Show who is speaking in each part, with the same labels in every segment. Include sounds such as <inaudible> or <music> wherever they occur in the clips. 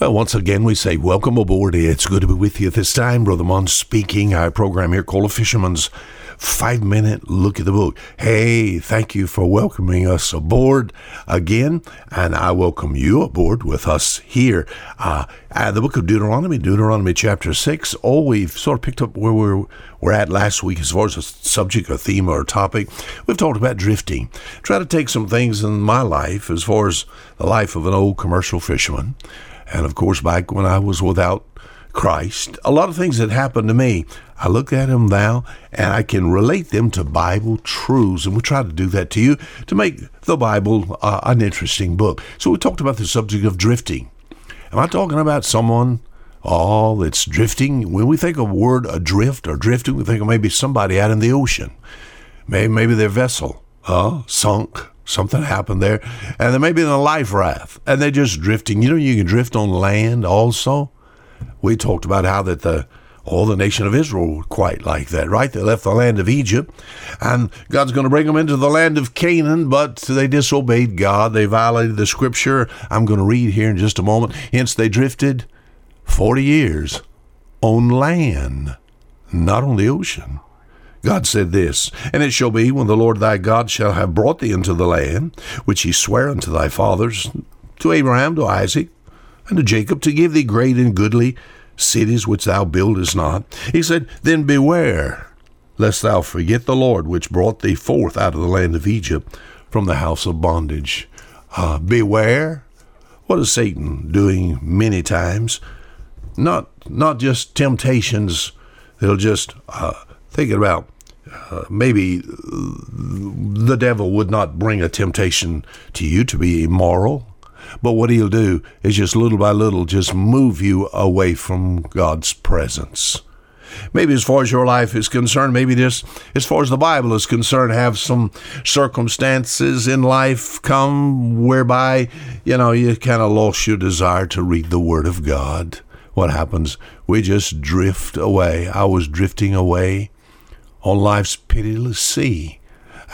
Speaker 1: Well, once again, we say welcome aboard. It's good to be with you this time. Brother Mon speaking. Our program here called A Fisherman's Five Minute Look at the Book. Hey, thank you for welcoming us aboard again, and I welcome you aboard with us here. Uh, uh, the book of Deuteronomy, Deuteronomy chapter 6. Oh, we've sort of picked up where we're, we're at last week as far as a subject, a theme, or topic. We've talked about drifting. Try to take some things in my life as far as the life of an old commercial fisherman and of course, back when I was without Christ, a lot of things that happened to me, I look at them now and I can relate them to Bible truths. And we try to do that to you to make the Bible uh, an interesting book. So we talked about the subject of drifting. Am I talking about someone oh, that's drifting? When we think of word adrift or drifting, we think of maybe somebody out in the ocean. Maybe, maybe their vessel uh, sunk something happened there, and they may be in a life raft, and they're just drifting. You know, you can drift on land also. We talked about how that the all the nation of Israel were quite like that, right? They left the land of Egypt, and God's going to bring them into the land of Canaan, but they disobeyed God. They violated the scripture. I'm going to read here in just a moment. Hence, they drifted 40 years on land, not on the ocean. God said this, And it shall be when the Lord thy God shall have brought thee into the land, which he sware unto thy fathers, to Abraham, to Isaac, and to Jacob, to give thee great and goodly cities which thou buildest not. He said, Then beware, lest thou forget the Lord which brought thee forth out of the land of Egypt from the house of bondage. Uh, beware. What is Satan doing many times? Not not just temptations that'll just uh, thinking about uh, maybe the devil would not bring a temptation to you to be immoral, but what he'll do is just little by little just move you away from God's presence. Maybe as far as your life is concerned, maybe just as far as the Bible is concerned, have some circumstances in life come whereby, you know, you kind of lost your desire to read the Word of God. What happens? We just drift away. I was drifting away on life's pitiless sea.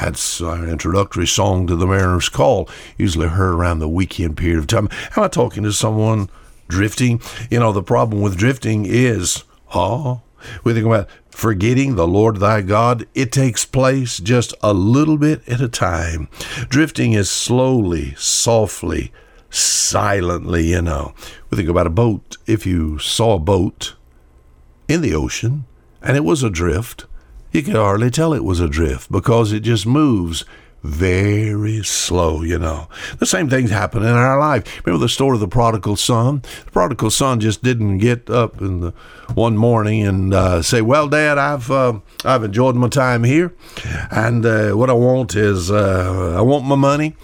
Speaker 1: That's our introductory song to the Mariner's Call, usually heard around the weekend period of time. Am I talking to someone drifting? You know, the problem with drifting is, oh, we think about forgetting the Lord thy God. It takes place just a little bit at a time. Drifting is slowly, softly, silently, you know. We think about a boat. If you saw a boat in the ocean and it was adrift, you could hardly tell it was a drift because it just moves very slow, you know. The same things happen in our life. Remember the story of the prodigal son? The prodigal son just didn't get up in the one morning and uh, say, "Well, Dad, I've uh, I've enjoyed my time here, and uh, what I want is uh, I want my money."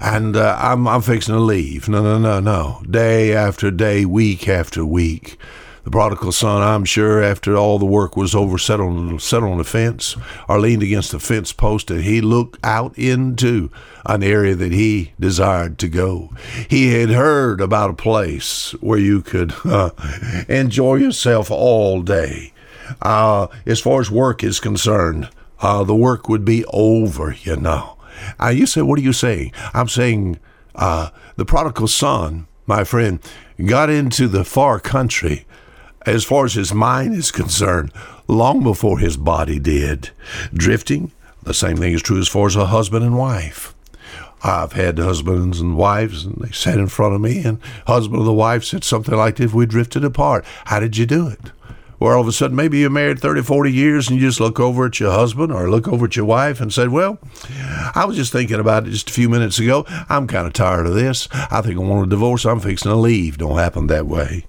Speaker 1: And uh, I'm I'm fixing to leave. No, no, no, no. Day after day, week after week, the prodigal son, I'm sure, after all the work was over, sat on, sat on the fence or leaned against the fence post and he looked out into an area that he desired to go. He had heard about a place where you could <laughs> uh, enjoy yourself all day. Uh, as far as work is concerned, uh, the work would be over, you know. Uh, you say, what are you saying? I'm saying uh, the prodigal son, my friend, got into the far country as far as his mind is concerned, long before his body did. Drifting, the same thing is true as far as a husband and wife. I've had husbands and wives, and they sat in front of me, and husband of the wife said something like "If we drifted apart. How did you do it? Where all of a sudden, maybe you're married 30, 40 years, and you just look over at your husband or look over at your wife and said, well, I was just thinking about it just a few minutes ago. I'm kind of tired of this. I think I want a divorce. I'm fixing to leave. Don't happen that way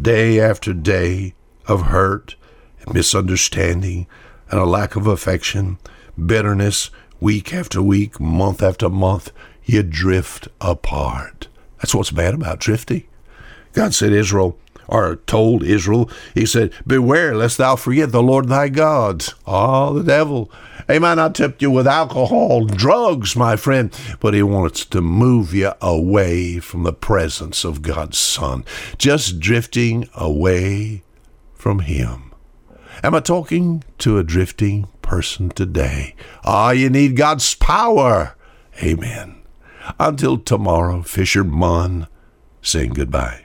Speaker 1: day after day of hurt and misunderstanding and a lack of affection, bitterness, week after week, month after month, you drift apart. That's what's bad about drifting. God said, Israel, or told Israel, He said, Beware lest thou forget the Lord thy God. Oh, the devil. He might not tempt you with alcohol, drugs, my friend, but he wants to move you away from the presence of God's Son, just drifting away from Him. Am I talking to a drifting person today? Ah, you need God's power. Amen. Until tomorrow, Fisherman saying goodbye.